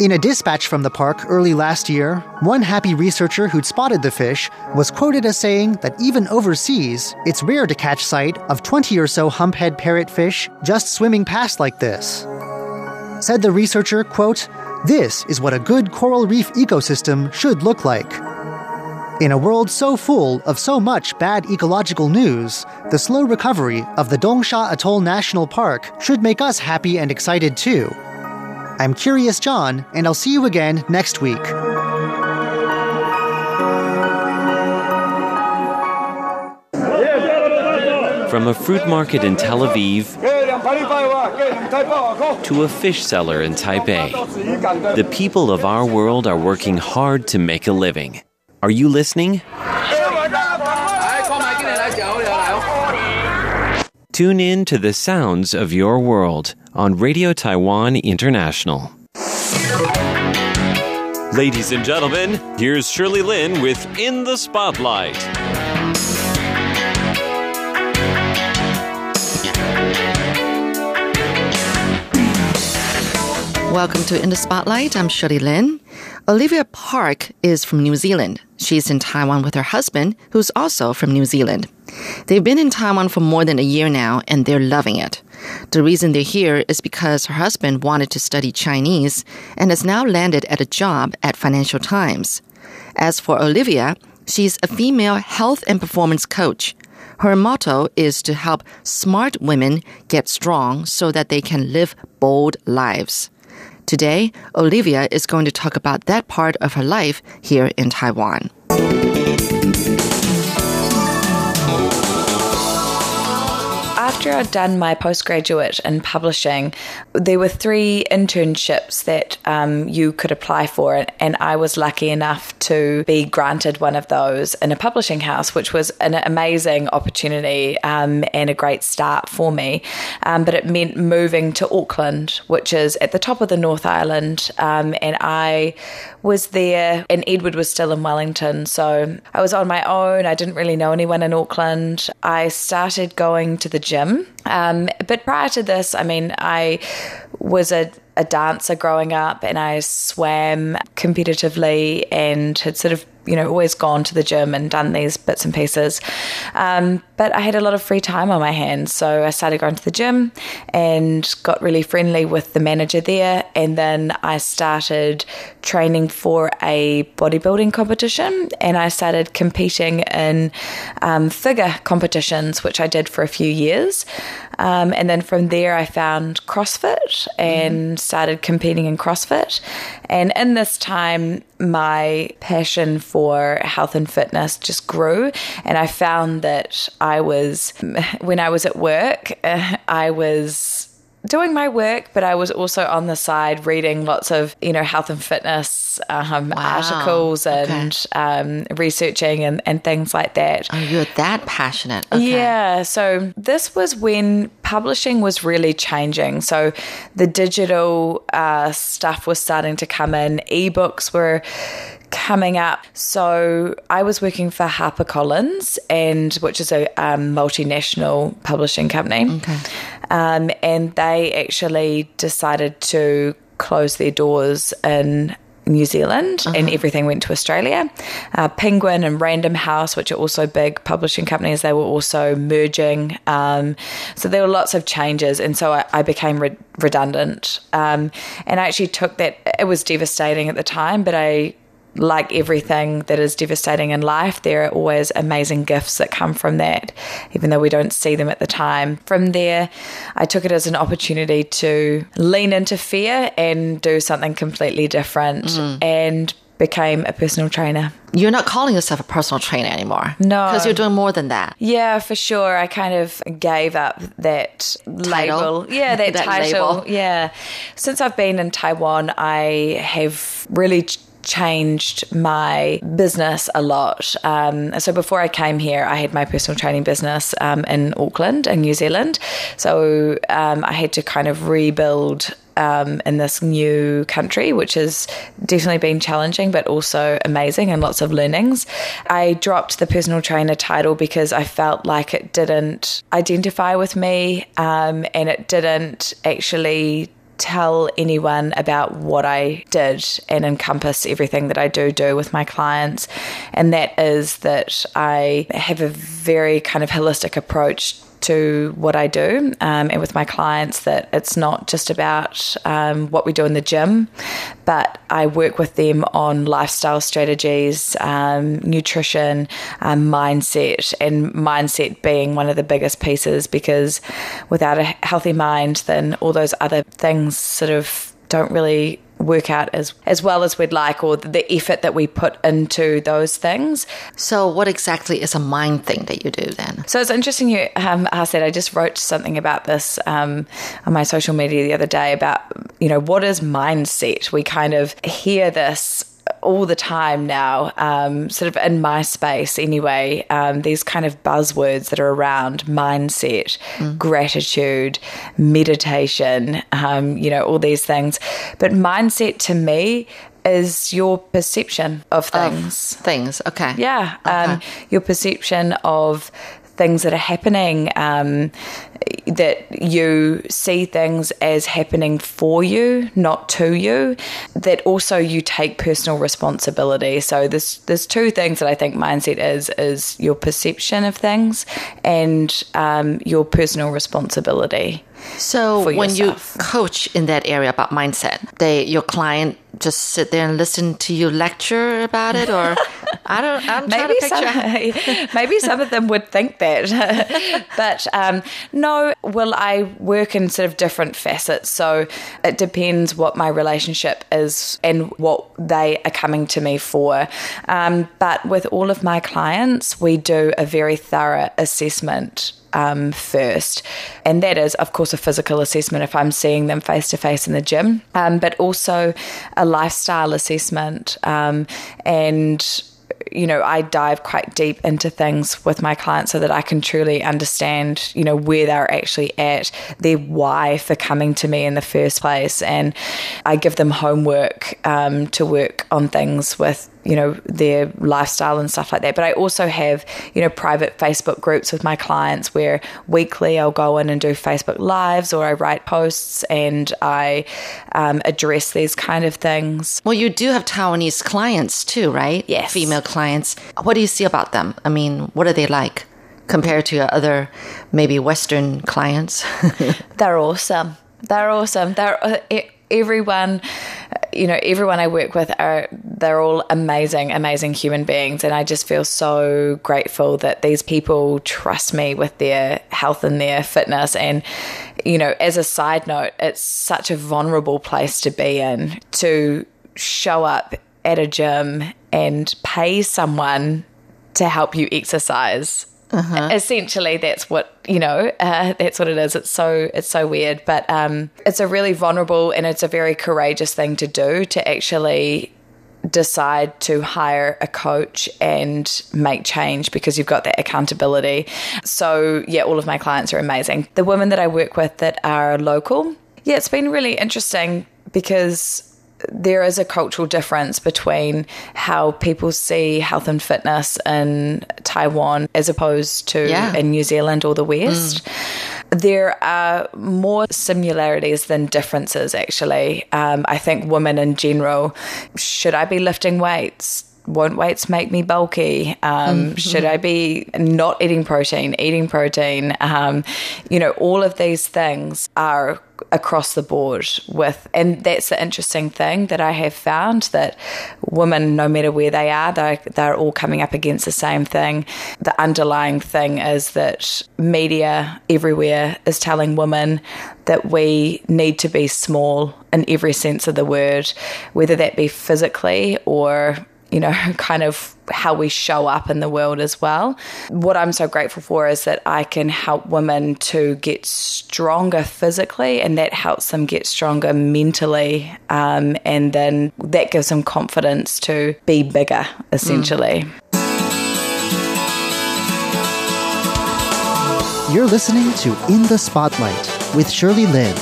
In a dispatch from the park early last year, one happy researcher who'd spotted the fish was quoted as saying that even overseas, it's rare to catch sight of 20 or so humphead parrotfish just swimming past like this. Said the researcher, quote, This is what a good coral reef ecosystem should look like. In a world so full of so much bad ecological news, the slow recovery of the Dongsha Atoll National Park should make us happy and excited too. I'm Curious John, and I'll see you again next week. From a fruit market in Tel Aviv to a fish seller in Taipei, the people of our world are working hard to make a living. Are you listening? Tune in to the sounds of your world on Radio Taiwan International. Ladies and gentlemen, here's Shirley Lin with In the Spotlight. Welcome to In the Spotlight. I'm Shirley Lin. Olivia Park is from New Zealand. She's in Taiwan with her husband, who's also from New Zealand. They've been in Taiwan for more than a year now, and they're loving it. The reason they're here is because her husband wanted to study Chinese and has now landed at a job at Financial Times. As for Olivia, she's a female health and performance coach. Her motto is to help smart women get strong so that they can live bold lives. Today, Olivia is going to talk about that part of her life here in Taiwan. After I'd done my postgraduate in publishing, there were three internships that um, you could apply for, and I was lucky enough to be granted one of those in a publishing house, which was an amazing opportunity um, and a great start for me. Um, but it meant moving to Auckland, which is at the top of the North Island, um, and I was there, and Edward was still in Wellington, so I was on my own. I didn't really know anyone in Auckland. I started going to the gym um, but prior to this, I mean, I was a, a dancer growing up and I swam competitively and had sort of you know, always gone to the gym and done these bits and pieces. Um, but I had a lot of free time on my hands. So I started going to the gym and got really friendly with the manager there. And then I started training for a bodybuilding competition and I started competing in um, figure competitions, which I did for a few years. Um, and then from there, I found CrossFit and mm. started competing in CrossFit. And in this time, my passion for health and fitness just grew. And I found that I was, when I was at work, I was doing my work, but I was also on the side reading lots of, you know, health and fitness um, wow. articles and okay. um, researching and, and things like that. Oh, you're that passionate. Okay. Yeah. So this was when publishing was really changing. So the digital uh, stuff was starting to come in, ebooks were coming up. So I was working for HarperCollins, and which is a um, multinational publishing company. Okay. Um, and they actually decided to close their doors in New Zealand uh-huh. and everything went to Australia. Uh, Penguin and Random House, which are also big publishing companies, they were also merging. Um, so there were lots of changes. And so I, I became re- redundant. Um, and I actually took that, it was devastating at the time, but I like everything that is devastating in life, there are always amazing gifts that come from that, even though we don't see them at the time. From there, I took it as an opportunity to lean into fear and do something completely different mm. and became a personal trainer. You're not calling yourself a personal trainer anymore. No. Because you're doing more than that. Yeah, for sure. I kind of gave up that title. label. Yeah, that, that title. Label. Yeah. Since I've been in Taiwan, I have really changed my business a lot. Um, so before I came here, I had my personal training business um, in Auckland in New Zealand. So um, I had to kind of rebuild um, in this new country, which has definitely been challenging, but also amazing and lots of learnings. I dropped the personal trainer title because I felt like it didn't identify with me um, and it didn't actually tell anyone about what I did and encompass everything that I do do with my clients. And that is that I have a very kind of holistic approach to what I do um, and with my clients that it's not just about um, what we do in the gym, but I work with them on lifestyle strategies, um, nutrition, um, mindset, and mindset being one of the biggest pieces because without a healthy mind, then all those other things sort of don't really work out as as well as we'd like or the effort that we put into those things. So what exactly is a mind thing that you do then? So it's interesting you um, asked that. I just wrote something about this um, on my social media the other day about you know what is mindset. We kind of hear this all the time now, um, sort of in my space anyway, um, these kind of buzzwords that are around mindset, mm. gratitude, meditation, um, you know, all these things. But mindset to me is your perception of things. Of things, okay. Yeah, um, okay. your perception of things that are happening, um, that you see things as happening for you, not to you, that also you take personal responsibility. So there's there's two things that I think mindset is is your perception of things and um, your personal responsibility. So when you coach in that area about mindset, they your client just sit there and listen to you lecture about it, or I don't. I'm maybe some, maybe some of them would think that, but um, no. Well, I work in sort of different facets, so it depends what my relationship is and what they are coming to me for. Um, but with all of my clients, we do a very thorough assessment um, first. And that is, of course, a physical assessment if I'm seeing them face to face in the gym, um, but also a lifestyle assessment. Um, and you know, I dive quite deep into things with my clients so that I can truly understand, you know, where they're actually at, their why for coming to me in the first place. And I give them homework um, to work on things with you know their lifestyle and stuff like that. But i also have you know private facebook groups with my clients where weekly i'll go in and do facebook lives or i write posts and i um, address these kind of things. Well you do have taiwanese clients too right? Yes. Female clients. What do you see about them? I mean what are they like compared to your other maybe western clients? They're awesome. They're awesome. They're uh, everyone you know everyone i work with are they're all amazing amazing human beings. And i just feel so grateful that these people trust me with their health and their fitness. And you know as a side note it's such a vulnerable place to be in to show up at a gym and pay someone to help you exercise uh-huh. Essentially, that's what you know. Uh, that's what it is. It's so it's so weird, but um, it's a really vulnerable and it's a very courageous thing to do to actually decide to hire a coach and make change because you've got that accountability. So, yeah, all of my clients are amazing. The women that I work with that are local, yeah, it's been really interesting because there is a cultural difference between how people see health and fitness in Taiwan as opposed to yeah. in New Zealand or the West. Mm. There are more similarities than differences, actually. Um, I think women in general, should I be lifting weights? Won't weights make me bulky? Um, mm-hmm. Should I be not eating protein, eating protein? Um, you know, all of these things are across the board with and that's the interesting thing that I have found that women no matter where they are they're, they're all coming up against the same thing the underlying thing is that media everywhere is telling women that we need to be small in every sense of the word whether that be physically or you know, kind of how we show up in the world as well. What I'm so grateful for is that I can help women to get stronger physically, and that helps them get stronger mentally. Um, and then that gives them confidence to be bigger, essentially. Mm. You're listening to In the Spotlight with Shirley Lin.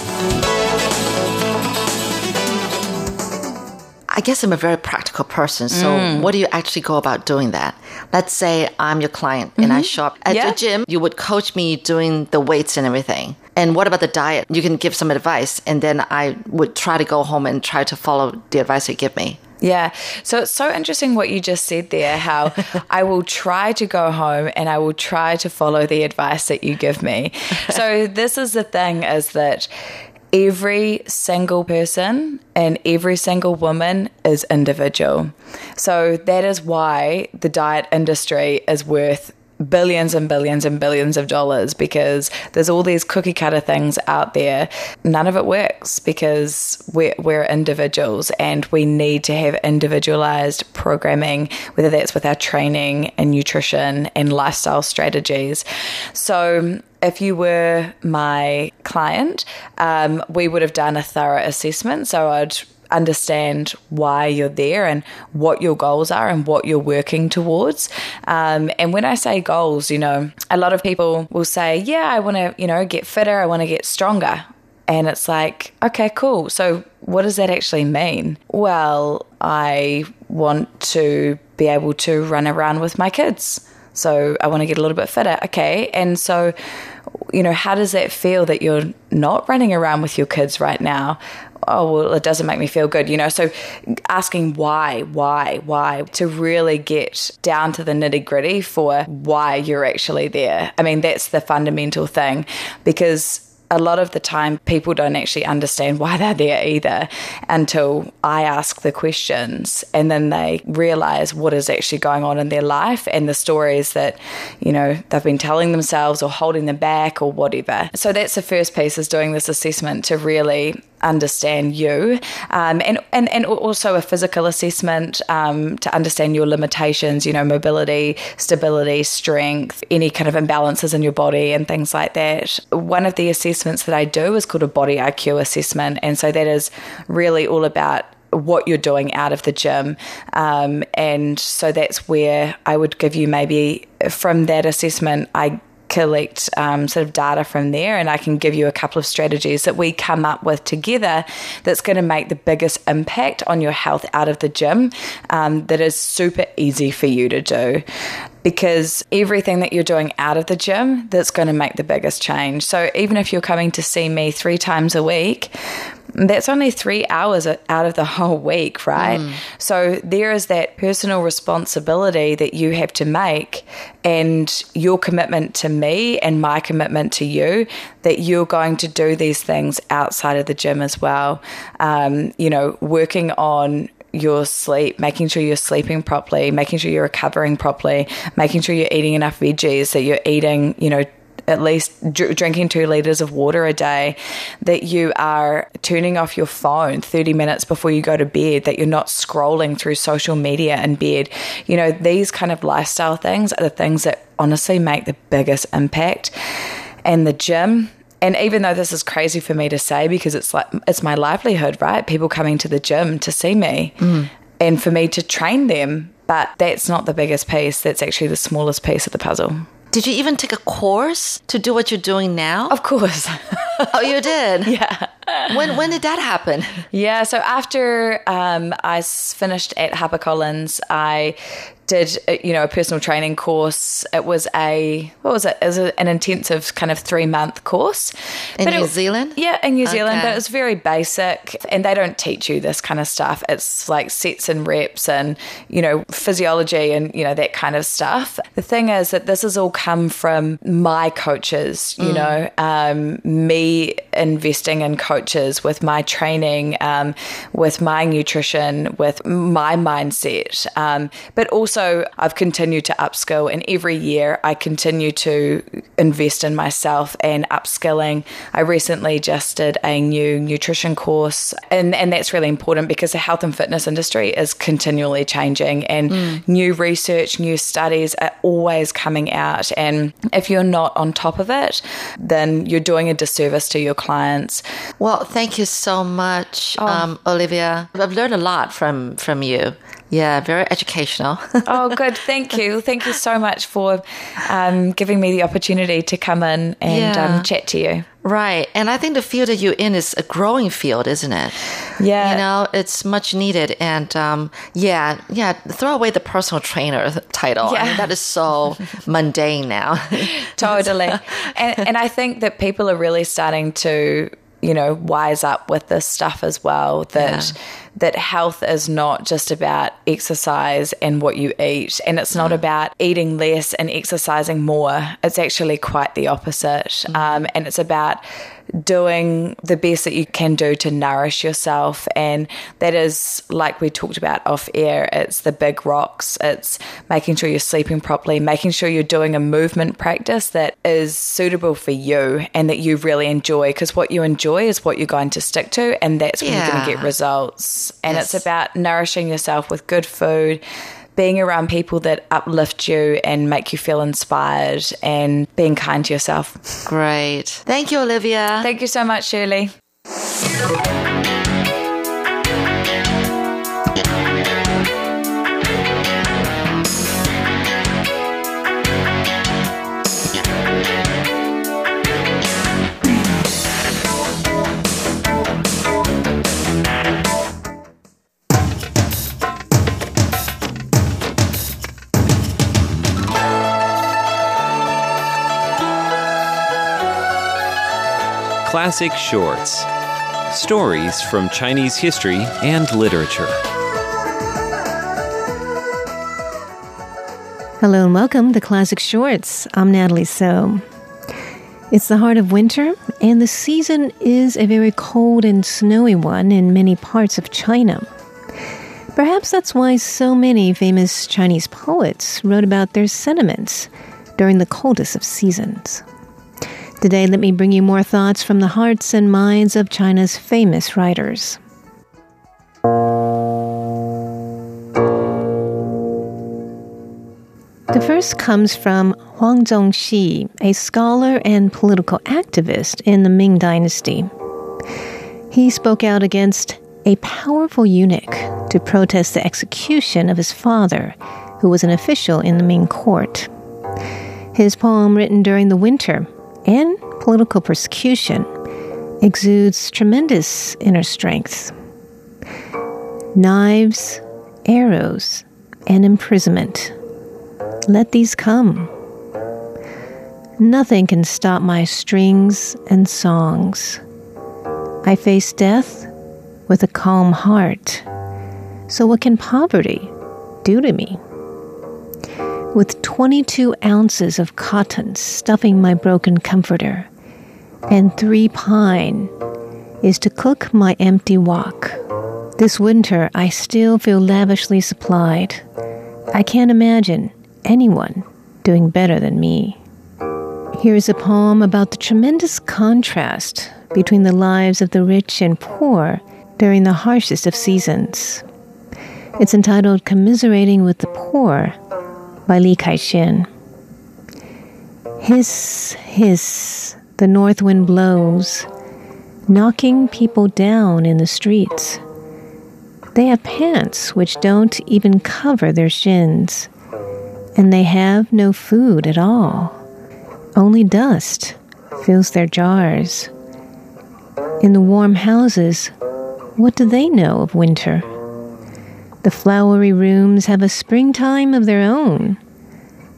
Guess I'm a very practical person. So, mm. what do you actually go about doing that? Let's say I'm your client mm-hmm. and I mm-hmm. show up at yeah. the gym. You would coach me doing the weights and everything. And what about the diet? You can give some advice, and then I would try to go home and try to follow the advice you give me. Yeah. So it's so interesting what you just said there how I will try to go home and I will try to follow the advice that you give me. So this is the thing is that every single person and every single woman is individual. So that is why the diet industry is worth billions and billions and billions of dollars because there's all these cookie cutter things out there. None of it works because we're, we're individuals and we need to have individualized programming, whether that's with our training and nutrition and lifestyle strategies. So, if you were my client, um, we would have done a thorough assessment. So I'd understand why you're there and what your goals are and what you're working towards. Um, and when I say goals, you know, a lot of people will say, Yeah, I want to, you know, get fitter, I want to get stronger. And it's like, okay, cool. So, what does that actually mean? Well, I want to be able to run around with my kids. So, I want to get a little bit fitter. Okay. And so, you know, how does that feel that you're not running around with your kids right now? oh well it doesn't make me feel good you know so asking why why why to really get down to the nitty gritty for why you're actually there i mean that's the fundamental thing because a lot of the time people don't actually understand why they're there either until I ask the questions and then they realize what is actually going on in their life and the stories that, you know, they've been telling themselves or holding them back or whatever. So that's the first piece is doing this assessment to really understand you um, and, and, and also a physical assessment um, to understand your limitations, you know, mobility, stability, strength, any kind of imbalances in your body and things like that. One of the assessments that I do is called a body IQ assessment. And so that is really all about what you're doing out of the gym. Um, and so that's where I would give you maybe from that assessment, I collect um, sort of data from there, and I can give you a couple of strategies that we come up with together that's going to make the biggest impact on your health out of the gym um, that is super easy for you to do because everything that you're doing out of the gym that's going to make the biggest change. So even if you're coming to see me 3 times a week, that's only three hours out of the whole week, right? Mm. So there is that personal responsibility that you have to make, and your commitment to me and my commitment to you that you're going to do these things outside of the gym as well. Um, you know, working on your sleep, making sure you're sleeping properly, making sure you're recovering properly, making sure you're eating enough veggies, that you're eating, you know, at least dr- drinking two liters of water a day, that you are turning off your phone 30 minutes before you go to bed, that you're not scrolling through social media in bed. You know, these kind of lifestyle things are the things that honestly make the biggest impact. And the gym, and even though this is crazy for me to say because it's like it's my livelihood, right? People coming to the gym to see me mm. and for me to train them, but that's not the biggest piece. That's actually the smallest piece of the puzzle. Did you even take a course to do what you're doing now? Of course. oh, you did? Yeah. When when did that happen? Yeah, so after um, I finished at HarperCollins, I did uh, you know a personal training course. It was a what was it? It was a, an intensive kind of three month course in but New it, Zealand. Yeah, in New Zealand, okay. but it was very basic, and they don't teach you this kind of stuff. It's like sets and reps, and you know physiology, and you know that kind of stuff. The thing is that this has all come from my coaches. You mm. know, um, me investing in coaches with my training, um, with my nutrition, with my mindset, um, but also I've continued to upskill, and every year I continue to invest in myself and upskilling. I recently just did a new nutrition course, and, and that's really important because the health and fitness industry is continually changing, and mm. new research, new studies are always coming out. And if you're not on top of it, then you're doing a disservice to your clients. Well, thank you so much, oh. um, Olivia. I've learned a lot from from you. Yeah, very educational. oh, good. Thank you. Thank you so much for um, giving me the opportunity to come in and Yeah. um, chat to you. Right. And I think the field that you're in is a growing field, isn't it? Yeah. You know, it's much needed. And um, yeah, yeah, throw away the personal trainer title. I Yeah. mean, that is so mundane now. totally. and, and I think that people are really starting to, you know, wise up with this stuff as well. That Yeah. that health is not just about exercise and what you eat, and it's not about eating less and exercising more. It's actually quite the opposite, um, and it's about doing the best that you can do to nourish yourself. And that is like we talked about off air it's the big rocks. It's making sure you're sleeping properly making sure you're doing a movement practice that is suitable for you and that you really enjoy. Because what you enjoy is what you're going to stick to and that's when you're going to get results. And Yes. it's about nourishing yourself with good food being around people that uplift you and make you feel inspired and being kind to yourself. Great. Thank you, Olivia. Thank you so much, Shirley. Classic Shorts Stories from Chinese history and literature. Hello and welcome to Classic Shorts. I'm Natalie So. It's the heart of winter, and the season is a very cold and snowy one in many parts of China. Perhaps that's why so many famous Chinese poets wrote about their sentiments during the coldest of seasons. Today, let me bring you more thoughts from the hearts and minds of China's famous writers. The first comes from Huang Zongxi, a scholar and political activist in the Ming Dynasty. He spoke out against a powerful eunuch to protest the execution of his father, who was an official in the Ming court. His poem, written during the winter and political persecution, exudes tremendous inner strength. Knives, arrows, and imprisonment. Let these come. Nothing can stop my strings and songs. I face death with a calm heart. So, what can poverty do to me? With 22 ounces of cotton stuffing my broken comforter, and three pine is to cook my empty wok. This winter, I still feel lavishly supplied. I can't imagine anyone doing better than me. Here's a poem about the tremendous contrast between the lives of the rich and poor during the harshest of seasons. It's entitled Commiserating with the Poor by Li Kai Kaixin. Hiss, hiss, the north wind blows, knocking people down in the streets. They have pants which don't even cover their shins, and they have no food at all. Only dust fills their jars. In the warm houses, what do they know of winter? The flowery rooms have a springtime of their own.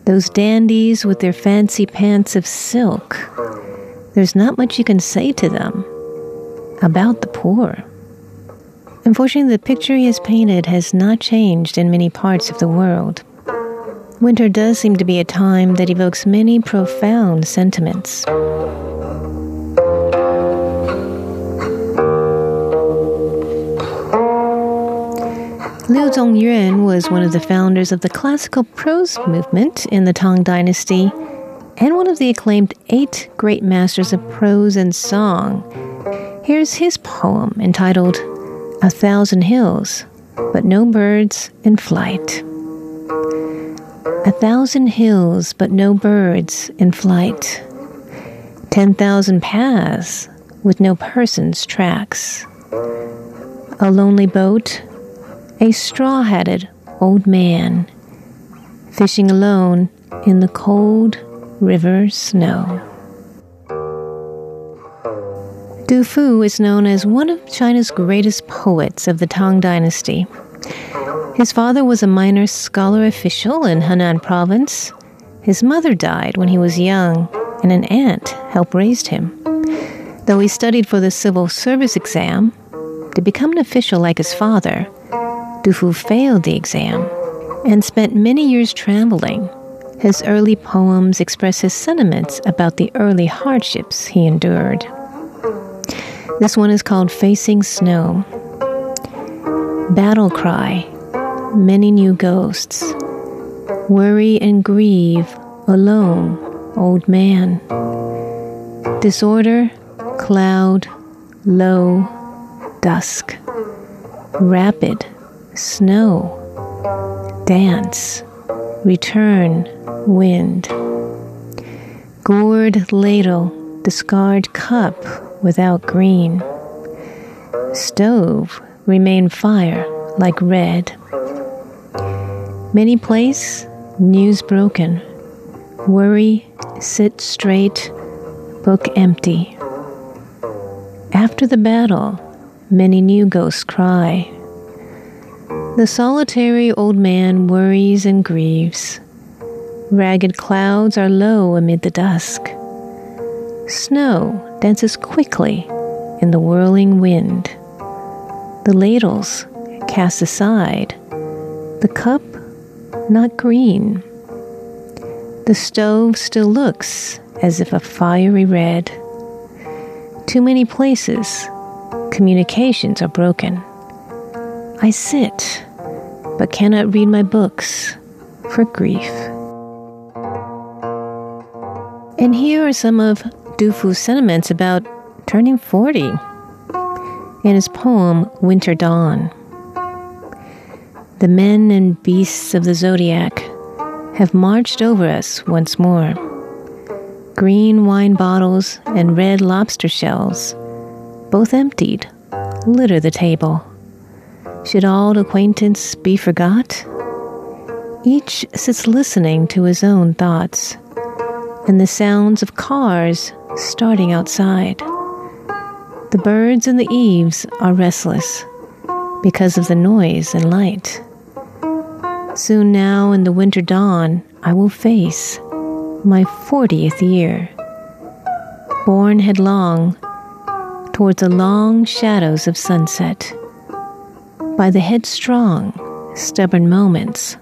Those dandies with their fancy pants of silk. There's not much you can say to them about the poor. Unfortunately, the picture he has painted has not changed in many parts of the world. Winter does seem to be a time that evokes many profound sentiments. Liu Zongyuan was one of the founders of the classical prose movement in the Tang Dynasty and one of the acclaimed eight great masters of prose and song. Here's his poem entitled A Thousand Hills, but No Birds in Flight. A thousand hills, but no birds in flight. Ten thousand paths with no person's tracks. A lonely boat, a straw hatted old man fishing alone in the cold river snow. Du Fu is known as one of China's greatest poets of the Tang Dynasty. His father was a minor scholar official in Henan province. His mother died when he was young, and an aunt helped raise him. Though he studied for the civil service exam, to become an official like his father, Fu failed the exam and spent many years traveling. His early poems express his sentiments about the early hardships he endured. This one is called Facing Snow. Battle cry, many new ghosts. Worry and grieve, alone, old man. Disorder, cloud, low, dusk. Rapid, snow. Dance, return, wind. Gourd ladle, discard cup without green. Stove, remain fire like red. Many place, news broken. Worry, sit straight, book empty. After the battle, many new ghosts cry. The solitary old man worries and grieves. Ragged clouds are low amid the dusk. Snow dances quickly in the whirling wind. The ladles cast aside, the cup not green. The stove still looks as if a fiery red. Too many places, communications are broken. I sit, but cannot read my books for grief. And here are some of Du Fu's sentiments about turning 40 in his poem Winter Dawn. The men and beasts of the zodiac have marched over us once more. Green wine bottles and red lobster shells, both emptied, litter the table. Should all acquaintance be forgot? Each sits listening to his own thoughts and the sounds of cars starting outside. The birds in the eaves are restless because of the noise and light. Soon now, in the winter dawn, I will face my 40th year. Borne headlong towards the long shadows of sunset. By the headstrong, stubborn moments,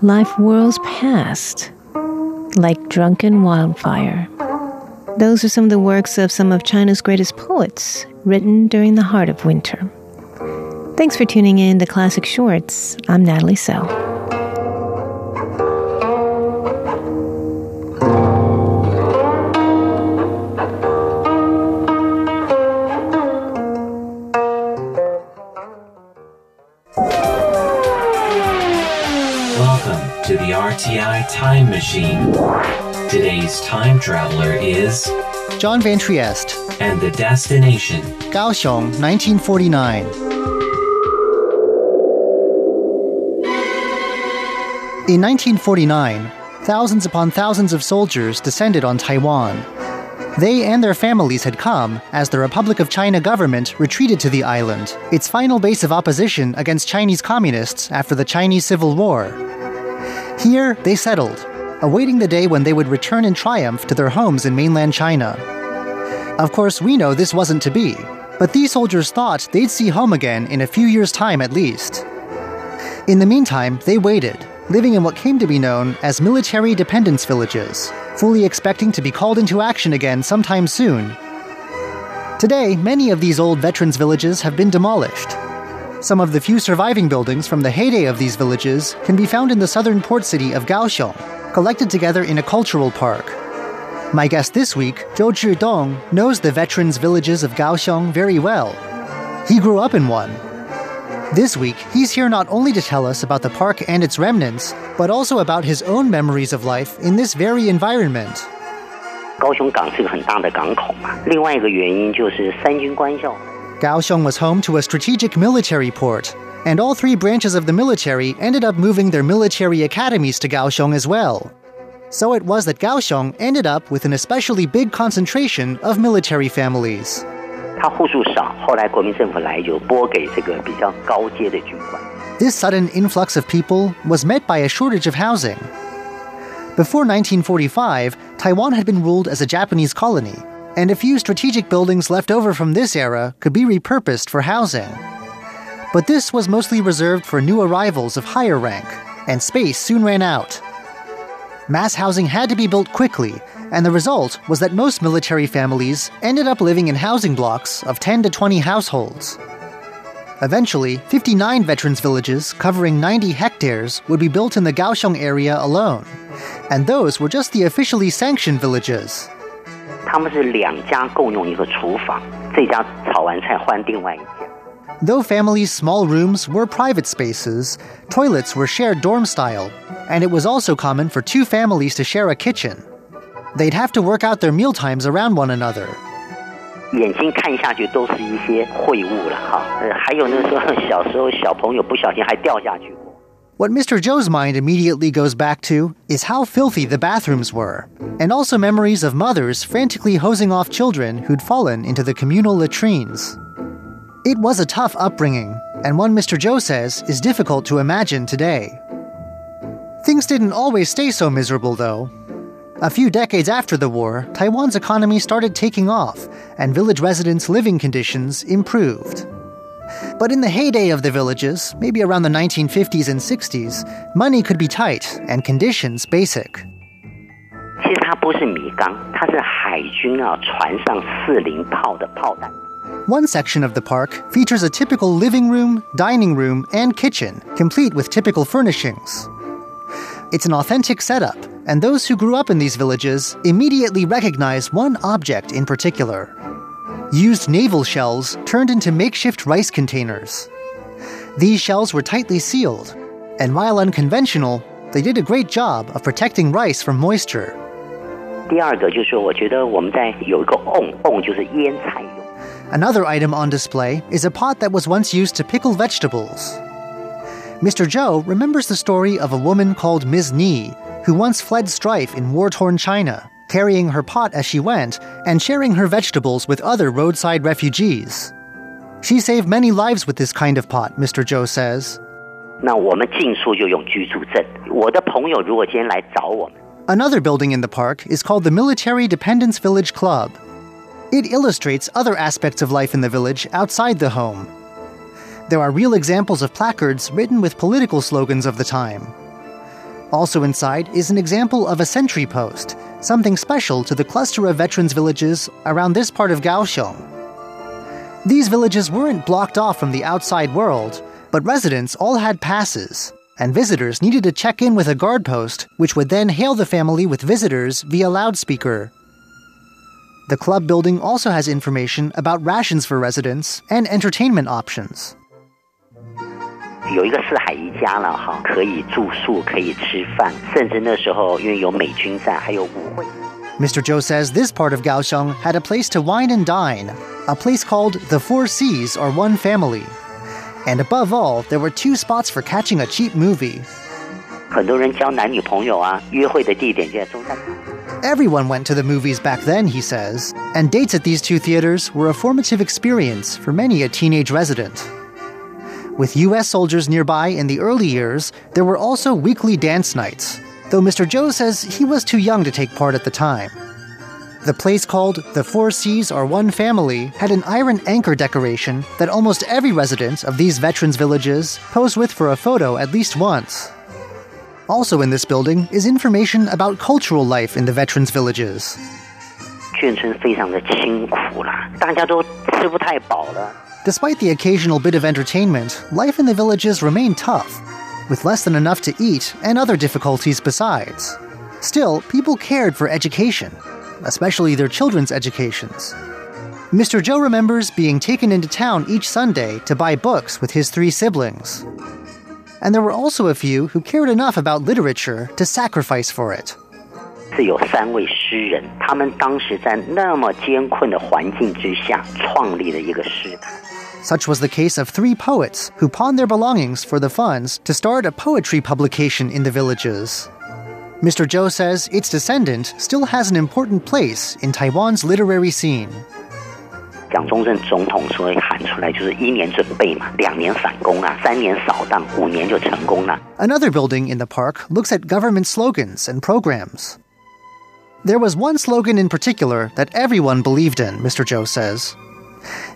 life whirls past like drunken wildfire. Those are some of the works of some of China's greatest poets written during the heart of winter. Thanks for tuning in to Classic Shorts. I'm Natalie So. Time Machine. Today's time traveler is John Van Trieste, and the destination. Kaohsiung, 1949. In 1949, thousands upon thousands of soldiers descended on Taiwan. They and their families had come as the Republic of China government retreated to the island, its final base of opposition against Chinese communists after the Chinese Civil War. Here, they settled, awaiting the day when they would return in triumph to their homes in mainland China. Of course, we know this wasn't to be, but these soldiers thought they'd see home again in a few years' time at least. In the meantime, they waited, living in what came to be known as military dependence villages, fully expecting to be called into action again sometime soon. Today, many of these old veterans' villages have been demolished. Some of the few surviving buildings from the heyday of these villages can be found in the southern port city of Kaohsiung, collected together in a cultural park. My guest this week, Zhou Zhidong, knows the veterans' villages of Kaohsiung very well. He grew up in one. This week, he's here not only to tell us about the park and its remnants, but also about his own memories of life in this very environment. 高雄港是个很大的港口嘛。另外一个原因就是三军官校。 Kaohsiung was home to a strategic military port. and all three branches of the military ended up moving their military academies to Kaohsiung as well. So it was that Kaohsiung ended up with an especially big concentration of military families. 他户数少，后来国民政府来就拨给这个比较高阶的军官。 This sudden influx of people was met by a shortage of housing. Before 1945, Taiwan had been ruled as a Japanese colony, and a few strategic buildings left over from this era could be repurposed for housing. But this was mostly reserved for new arrivals of higher rank, and space soon ran out. Mass housing had to be built quickly, and the result was that most military families ended up living in housing blocks of 10 to 20 households. Eventually, 59 veterans' villages covering 90 hectares would be built in the Kaohsiung area alone, and those were just the officially sanctioned villages. 他们是两家共用一个厨房，这家炒完菜换另外一家。 Though families' small rooms were private spaces, toilets were shared dorm style, and it was also common for two families to share a kitchen. They'd have to work out their meal times around one another. 眼睛看下去都是一些秽物了哈，呃，还有那时候小时候小朋友不小心还掉下去过。 What Mr. Zhou's mind immediately goes back to is how filthy the bathrooms were, and also memories of mothers frantically hosing off children who'd fallen into the communal latrines. It was a tough upbringing, and one Mr. Zhou says is difficult to imagine today. Things didn't always stay so miserable, though. A few decades after the war, Taiwan's economy started taking off, and village residents' living conditions improved. But in the heyday of the villages, maybe around the 1950s and 60s, money could be tight and conditions basic. 其实它不是米缸，它是海军啊船上四零炮的炮弹。 One section of the park features a typical living room, dining room, and kitchen, complete with typical furnishings. It's an authentic setup, and those who grew up in these villages immediately recognize one object in particular Used naval shells turned into makeshift rice containers. These shells were tightly sealed, and while unconventional, they did a great job of protecting rice from moisture. Another item on display is a pot that was once used to pickle vegetables. Mr. Zhou remembers the story of a woman called Ms. Ni, who once fled strife in war torn China carrying her pot as she went, and sharing her vegetables with other roadside refugees. She saved many lives with this kind of pot, Mr. Zhou says. Another building in the park is called the Military Dependence Village Club. It illustrates other aspects of life in the village outside the home. There are real examples of placards written with political slogans of the time. Also inside is an example of a sentry post, something special to the cluster of veterans villages around this part of Kaohsiung. These villages weren't blocked off from the outside world, but residents all had passes, and visitors needed to check in with a guard post, which would then hail the family with visitors via loudspeaker. The club building also has information about rations for residents and entertainment options. 有一个四海一家了哈，可以住宿，可以吃饭，甚至那时候因为有美军在，还有舞会。Mr. Zhou says this part of Kaohsiung had a place to wine and dine, a place called the Four Seas or One Family. And above all, there were two spots for catching a cheap movie. Everyone went to the movies back then, he says, and dates at these two theaters were a formative experience for many a teenage resident. With U.S. soldiers nearby in the early years, there were also weekly dance nights, though Mr. Zhou says he was too young to take part at the time. The place called The Four Seas Are One Family had an iron anchor decoration that almost every resident of these veterans' villages posed with for a photo at least once. Also in this building is information about cultural life in the veterans' villages. 眷村非常的清苦啦，大家都吃不太饱了。Despite the occasional bit of entertainment, life in the villages remained tough, with less than enough to eat and other difficulties besides. Still, people cared for education, especially their children's educations. Mr. Zhou remembers being taken into town each Sunday to buy books with his three siblings. And there were also a few who cared enough about literature to sacrifice for it. 是有三位诗人，他们当时在那么艰困的环境之下创立了一个诗坛。such was the case of three poets who pawned their belongings for the funds to start a poetry publication in the villages. Mr. Zhou says its descendant still has an important place in Taiwan's literary scene. 蒋中正总统所以喊出来就是一年准备嘛，两年反攻啊，三年扫荡，五年就成功了。Another building in the park looks at government slogans and programs. There was one slogan in particular that everyone believed in, Mr. Zhou says.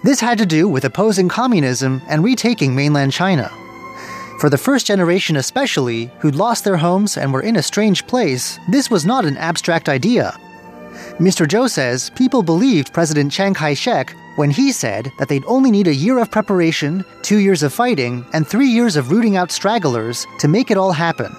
This had to do with opposing communism and retaking mainland China. For the first generation, especially, who'd lost their homes and were in a strange place, this was not an abstract idea. Mr. Zhou says people believed President Chiang Kai shek when he said that they'd only need a year of preparation, two years of fighting, and three years of rooting out stragglers to make it all happen.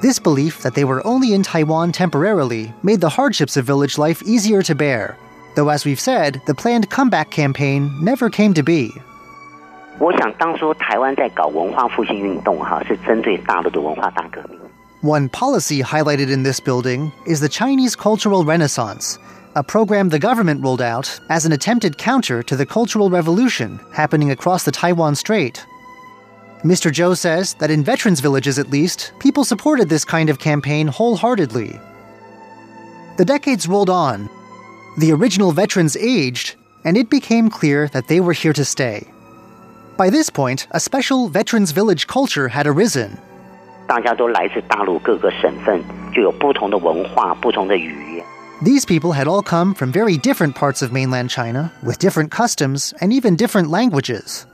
This belief that they were only in Taiwan temporarily made the hardships of village life easier to bear, though, as we've said, the planned comeback campaign never came to be. 我想当初台湾在搞文化复兴运动哈，是针对大陆的文化大革命。 One policy highlighted in this building is the Chinese Cultural Renaissance, a program the government rolled out as an attempted counter to the Cultural Revolution happening across the Taiwan Strait. Mr. Zhou says that in veterans' villages, at least, people supported this kind of campaign wholeheartedly. The decades rolled on. The original veterans aged, and it became clear that they were here to stay. By this point, a special veterans village culture had arisen. 大家都来自大陆各个省份，就有不同的文化、不同的语言。 These people had all come from very different parts of mainland China, with different customs and even different languages.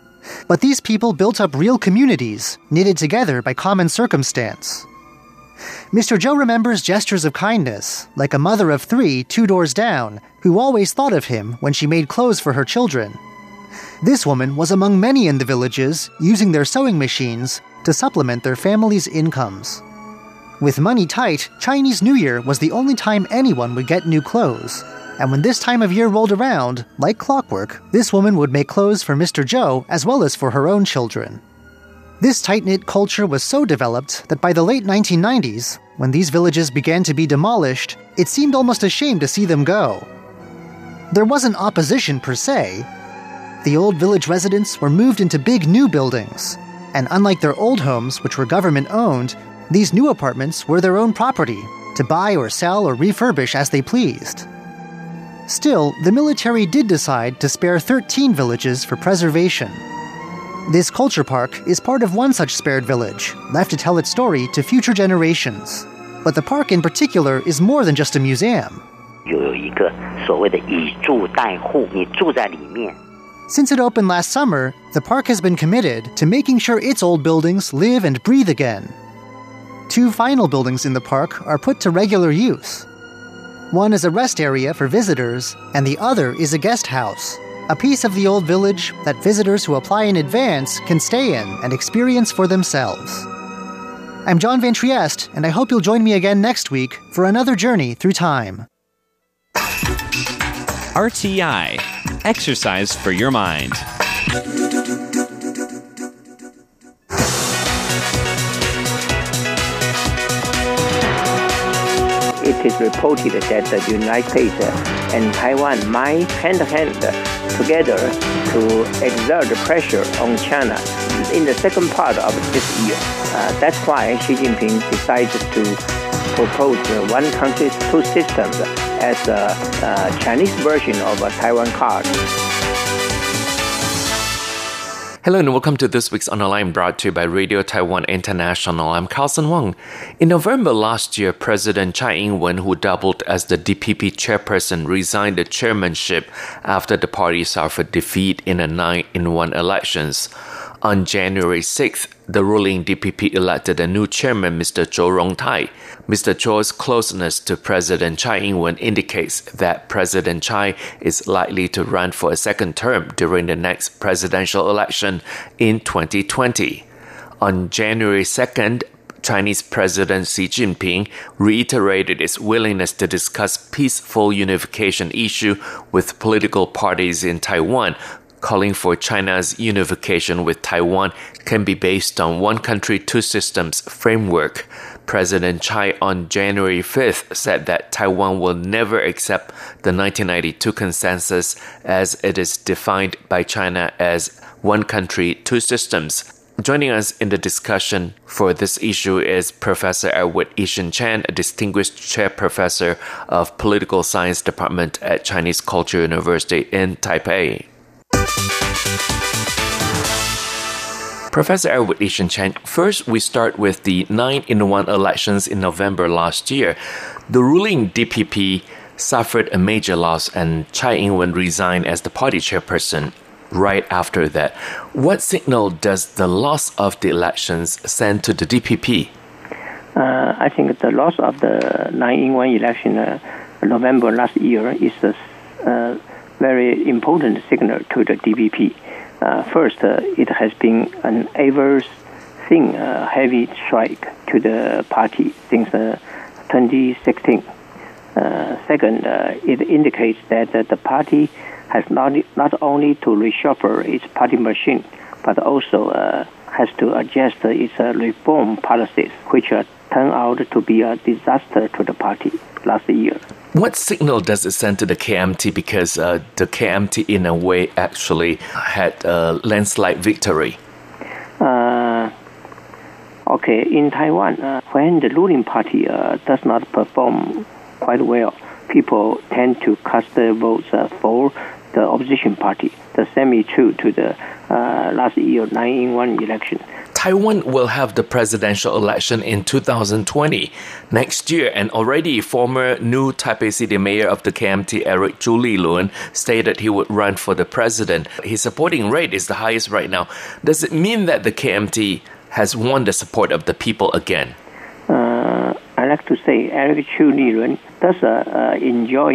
But these people built up real communities, knitted together by common circumstance. Mr. Joe remembers gestures of kindness, like a mother of three two doors down, who always thought of him when she made clothes for her children. This woman was among many in the villages, using their sewing machines to supplement their families' incomes. With money tight, Chinese New Year was the only time anyone would get new clothes. And when this time of year rolled around, like clockwork, this woman would make clothes for Mr. Joe as well as for her own children. This tight knit culture was so developed that by the late 1990s, when these villages began to be demolished, it seemed almost a shame to see them go. There wasn't opposition per se. The old village residents were moved into big new buildings, and unlike their old homes, which were government owned, these new apartments were their own property, to buy or sell or refurbish as they pleased. Still, the military did decide to spare 13 villages for preservation. This culture park is part of one such spared village, left to tell its story to future generations. But the park in particular is more than just a museum. Since it opened last summer, the park has been committed to making sure its old buildings live and breathe again. Two final buildings in the park are put to regular use. One is a rest area for visitors, and the other is a guest house a piece of the old village that visitors who apply in advance can stay in and experience for themselves. I'm John Van Trieste, and I hope you'll join me again next week for another journey through time. RTI Exercise for Your Mind. it is reported that the United States and Taiwan might hand in hand together to exert pressure on China in the second part of this year. Uh, that's why Xi Jinping decided to propose one country, two systems as a, uh Chinese version of a Taiwan card. Hello and welcome to this week's online brought to you by Radio Taiwan International. I'm Carlson Wong. In November last year, President Tsai Ing-wen, who doubled as the DPP chairperson, resigned the chairmanship after the party suffered defeat in the 9-in-1 elections. On January 6th, the ruling DPP elected a new chairman, Mr. Zhou Rongtai. Mr. Zhou's closeness to President Tsai Ing-wen indicates that President Tsai is likely to run for a second term during the next presidential election in 2020. On January 2nd, Chinese President Xi Jinping reiterated its willingness to discuss peaceful unification issue with political parties in Taiwan, calling for China's unification with Taiwan can be based on one country, two systems framework. President Tsai on January 5th said that Taiwan will never accept the 1992 consensus as it is defined by China as one country, two systems. Joining us in the discussion for this issue is Professor Edward Ishin Chen, a distinguished chair professor of political science department at Chinese Culture University in Taipei. Professor Edward Ishin Chen, first we start with the 9 in 1 elections in November last year. The ruling DPP suffered a major loss and Tsai Ing-wen resigned as the party chairperson right after that. What signal does the loss of the elections send to the DPP? Uh, I think the loss of the 9 in 1 election uh, November last year is a uh, very important signal to the DPP. Uh, first, uh, it has been an ever thing uh, heavy strike to the party since 2016. second, it indicates that the party has not not only to reshuffle its party machine, but also uh, has to adjust its uh, reform policies, which uh, turned out to be a disaster to the party last year. What signal does it send to the KMT? Because uh, the KMT, in a way, actually had a landslide victory. Uh, okay, in Taiwan, uh, when the ruling party uh, does not perform quite well, people tend to cast their votes uh, for the opposition party. The same is true to the uh, last year 9 in 1 election. Taiwan will have the presidential election in 2020 next year, and already former new Taipei City Mayor of the KMT, Eric Zhu Lilun, stated he would run for the president. His supporting rate is the highest right now. Does it mean that the KMT has won the support of the people again? Uh, I like to say Eric Zhu Lilun does uh, uh, enjoy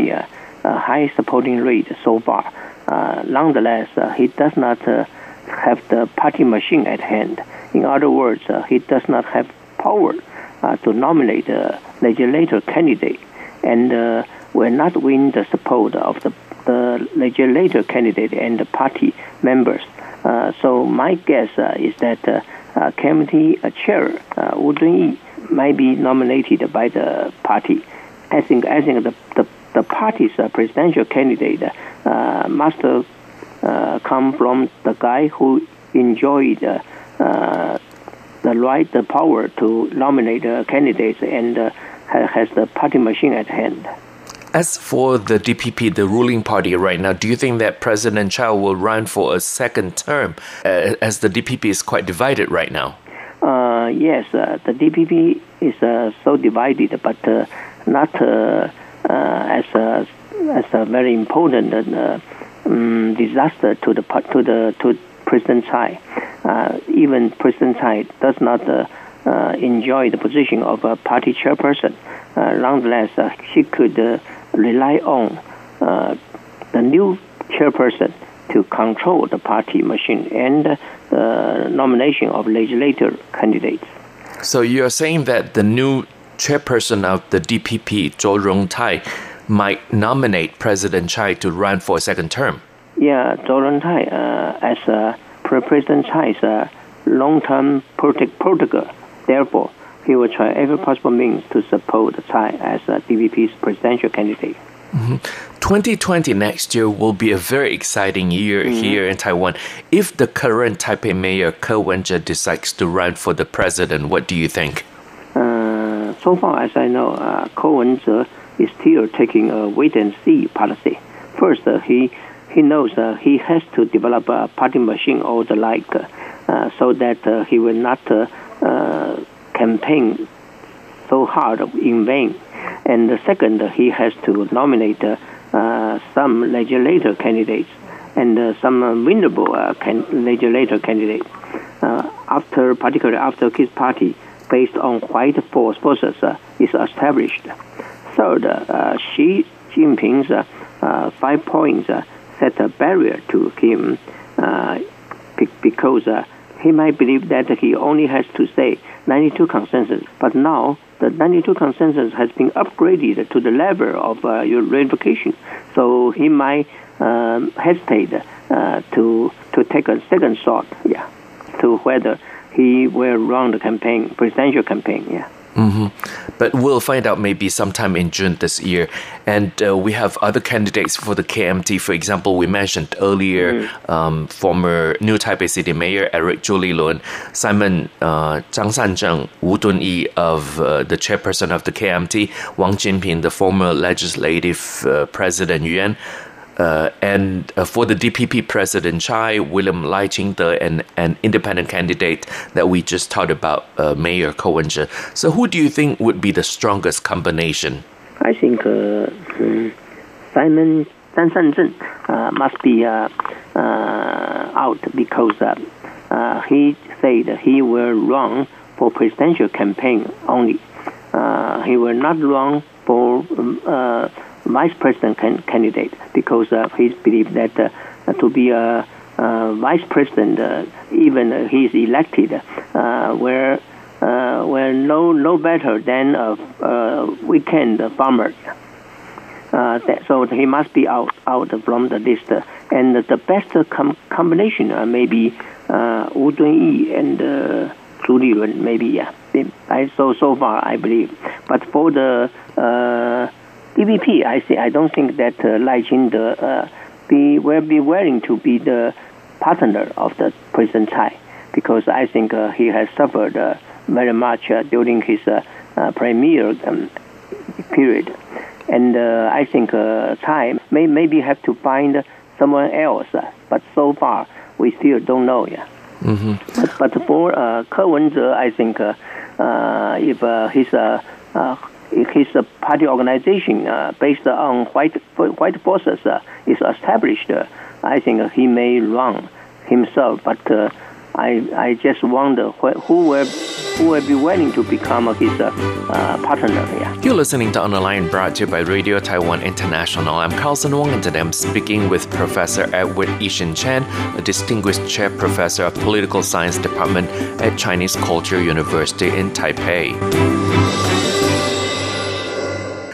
a, a, high supporting rate so far. Uh, nonetheless, uh, he does not uh, have the party machine at hand. In other words, uh, he does not have power uh, to nominate a legislator candidate and uh, will not win the support of the, the legislator candidate and the party members. Uh, so my guess uh, is that uh, uh, committee chair uh, Wu Dunyi might be nominated by the party. I think I think the the, the party's presidential candidate must come from the guy who enjoyed uh, the right, the power to nominate uh, candidates and uh, has the party machine at hand. As for the DPP, the ruling party right now, do you think that President Tsai will run for a second term uh, as the DPP is quite divided right now? Uh, yes, uh, the DPP is so divided, but not as, a, as a very important um, disaster to the, to the, to President Tsai. Uh, even President Tsai does not uh, uh, enjoy the position of a party chairperson. nonetheless, he could rely on the new chairperson to control the party machine and the nomination of legislator candidates. So you are saying that the new chairperson of the DPP, Zhou Rongtai, might nominate President Tsai to run for a second term. Yeah, Zhou Rongtai, uh, as uh, President Tsai is a long-term protege. Therefore, he will try every possible means to support Tsai as a DPP's presidential candidate. Mm-hmm. 2020 next year will be a very exciting year mm-hmm. here in Taiwan. If the current Taipei mayor Ko Wen-je decides to run for the president, what do you think? So far as I know, uh, Wen-je is still taking a wait and see policy. First, uh, he he knows uh, he has to develop a party machine or the like, uh, so that uh, he will not uh, campaign so hard in vain. And the second, he has to nominate some legislator candidates and some winnable can- legislator candidates. after, particularly after his party, based on white forces, is established. Third, Xi Jinping's five points set a barrier to him uh, because uh, he might believe that he only has to say 92 consensus. But now the 92 consensus has been upgraded to the level of uh, your revocation. So he might um, hesitate uh, to to take a second thought, yeah, to whether he will run the campaign, presidential campaign, yeah. Mm-hmm. But we'll find out maybe sometime in June this year. And uh, we have other candidates for the KMT. For example, we mentioned earlier mm. um, former New Taipei City Mayor Eric Lun, Simon uh, Zhang Sanzheng, Wu Dunyi of uh, the chairperson of the KMT, Wang Jinping, the former legislative uh, president Yuan. Uh, and uh, for the DPP President Tsai, William Lai Ching-te, and an independent candidate that we just talked about, uh, Mayor Ko Wen-je. So, who do you think would be the strongest combination? I think uh, hmm, Simon Zhang Sanzheng uh, must be uh, out because he said he will run for presidential campaign only. he will not run for um, vice president can, candidate because uh, he believes that uh, to be a, vice president, uh, even he is elected, uh, where uh, where no no better than a, a weekend farmer. Uh, that, so he must be out out from the list, and the best com- combination uh, maybe uh, Wu Dunyi and uh, Zhu Lilun, maybe yeah. I, so so far I believe, but for the uh, DPP, I say I don't think that uh, Lai Ching uh, be will be willing to be the partner of the President Tsai because I think uh, he has suffered uh, very much uh, during his uh, uh, premier um, period, and I think Tsai may maybe have to find someone else, but so far we still don't know. Yeah. Mm-hmm. But, but for uh, Ke wen I think if his his party organization uh, based on white white forces uh, is established, uh, I think he may run himself. But I I just wonder who will who will be willing to become his uh, partner. Yeah. You're listening to On the Line brought to you by Radio Taiwan International. I'm Carlson Wong, and today I'm speaking with Professor Edward Ishin Chen, a distinguished chair professor of political science department at Chinese Culture University in Taipei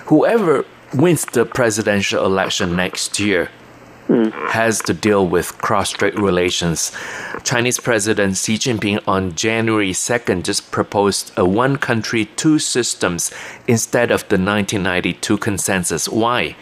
whoever wins the presidential election next year mm. has to deal with cross-strait relations. Chinese President Xi Jinping on January 2nd just proposed a one country, two systems instead of the 1992 consensus. Why?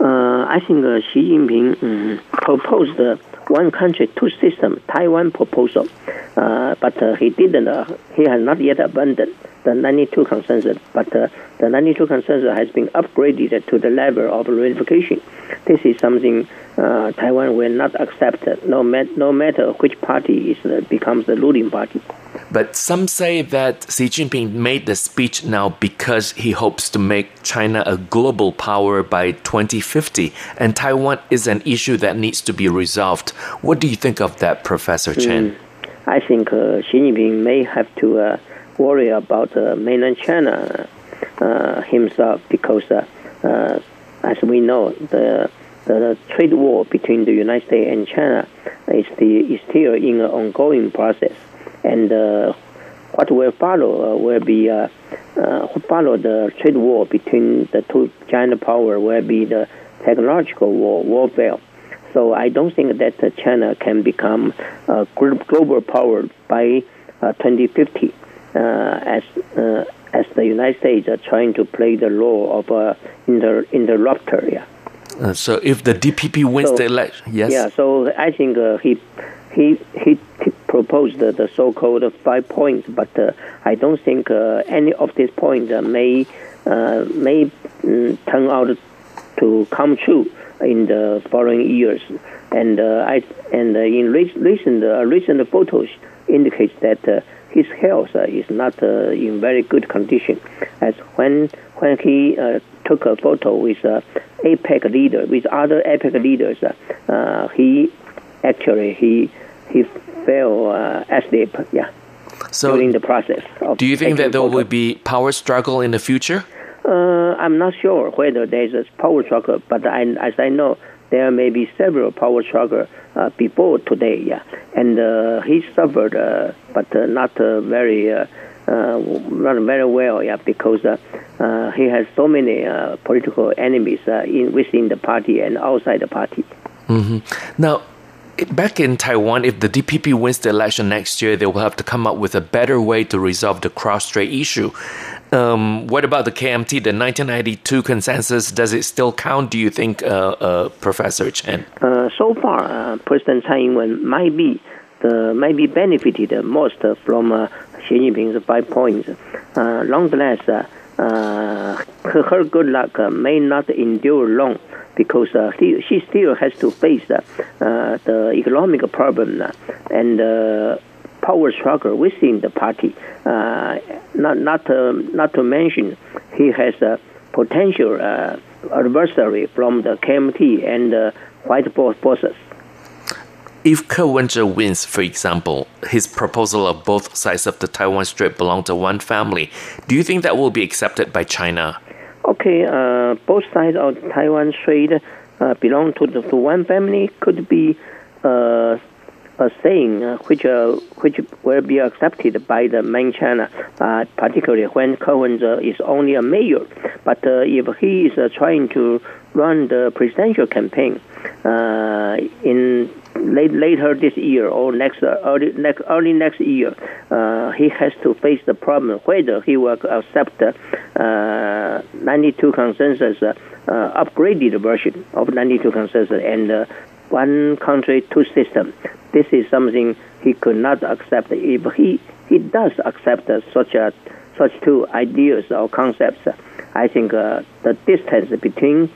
Uh, I think uh, Xi Jinping um, proposed the one country, two system Taiwan proposal, uh, but uh, he didn't. Uh, he has not yet abandoned the 92 consensus, but uh, the 92 consensus has been upgraded to the level of ratification. This is something uh, Taiwan will not accept, no, mat- no matter which party is uh, becomes the ruling party. But some say that Xi Jinping made the speech now because he hopes to make China a global power by 2050, and Taiwan is an issue that needs to be resolved. What do you think of that, Professor Chen? Mm, I think uh, Xi Jinping may have to uh, worry about uh, mainland China uh, himself because, uh, as we know, the the trade war between the United States and China is, the, is still in an ongoing process, and uh, what will follow uh, will be uh, follow the trade war between the two giant power will be the technological war warfare. So I don't think that China can become a global power by 2050 as as the United States are trying to play the role of a inter- interrupter. Yeah. Uh, so if the DPP wins so, the election, yes. Yeah. So I think uh, he he he proposed the, the so-called five points, but uh, I don't think uh, any of these points uh, may uh, may mm, turn out to come true in the following years. And I and in recent recent photos indicates that his health uh, is not uh, in very good condition. As when when he uh, took a photo with APEC leader, with other APEC leaders, he actually he he fell asleep. Yeah. So during the process. do you think that there photo. will be power struggle in the future? Uh, I'm not sure whether there's a power struggle, but I, as I know, there may be several power struggle uh, before today. Yeah, and uh, he suffered, uh, but uh, not uh, very. Uh, not very well, yeah, because he has so many political enemies in within the party and outside the party. Mm-hmm. Now, back in Taiwan, if the DPP wins the election next year, they will have to come up with a better way to resolve the cross-strait issue. Um, what about the KMT, the 1992 consensus? Does it still count, do you think, uh, uh, Professor Chen? Uh, so far, uh, President Tsai Ing-wen might be, the, might be benefited most from uh, Xi Jinping's five points. Uh, nonetheless, her, her good luck may not endure long because uh, he, she still has to face uh, the economic problem and power struggle within the party. Uh, not not uh, not to mention, he has a potential uh, adversary from the KMT and the white bosses. If Ke Wen-je wins, for example, his proposal of both sides of the Taiwan Strait belong to one family, do you think that will be accepted by China? Okay, uh, both sides of Taiwan Strait uh, belong to, the, to one family could be uh, a saying uh, which uh, which will be accepted by the main China, uh, particularly when Wen-je is only a mayor. But uh, if he is uh, trying to run the presidential campaign uh, in late, later this year or next early next early next year, he has to face the problem whether he will accept the 92 consensus upgraded version of 92 consensus and one country, two system. This is something he could not accept. If he, he does accept such a such two ideas or concepts, I think uh, the distance between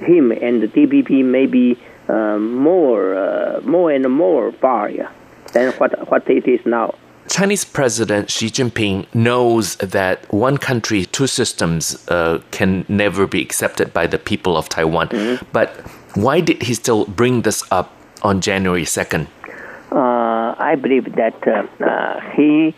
him and the DPP may be uh, more uh, more and more far yeah, than what what it is now. Chinese President Xi Jinping knows that one country, two systems uh, can never be accepted by the people of Taiwan. Mm-hmm. But why did he still bring this up on January 2nd? Uh, I believe that uh, uh, he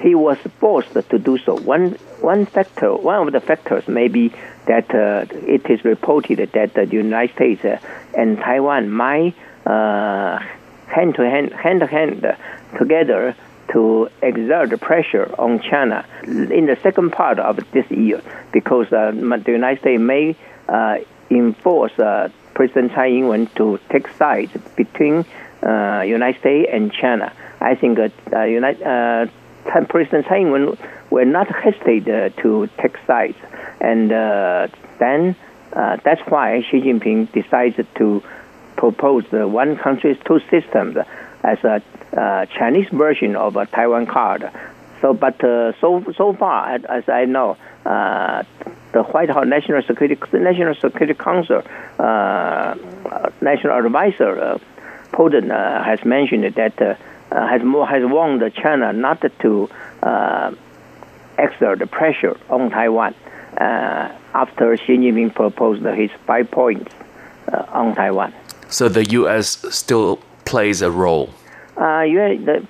he was forced to do so. One one factor, one of the factors, may be that uh, it is reported that the United States uh, and Taiwan might hand to hand, hand to hand together to exert pressure on China in the second part of this year, because the United States may enforce President Tsai Ing-wen to take sides between uh, United States and China. I think uh, uh United, uh, President Tsai Ing-wen will not hesitate uh, to take sides, and uh, then that's why Xi Jinping decided to propose the one country two systems as a Chinese version of a Taiwan card. So, but so so far as I know, the White House National Security National Security Council uh, National Advisor Bolton uh, has mentioned that uh, uh, has more has warned China not to uh, exert pressure on Taiwan after Xi Jinping proposed his five points on Taiwan. So the U.S. still plays a role. Uh, you, the,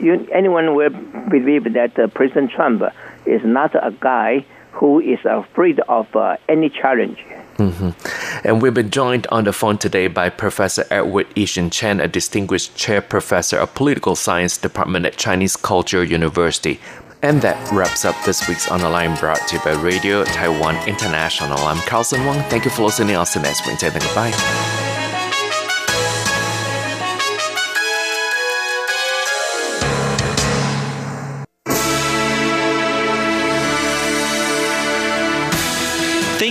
you, anyone will believe that uh, President Trump is not a guy who is afraid of uh, any challenge. Mm-hmm. And we've been joined on the phone today by Professor Edward Ishin Chen, a distinguished chair professor of political science department at Chinese Culture University. And that wraps up this week's online brought to you by Radio Taiwan International. I'm Carlson Wong. Thank you for listening. I'll see you next week. Goodbye.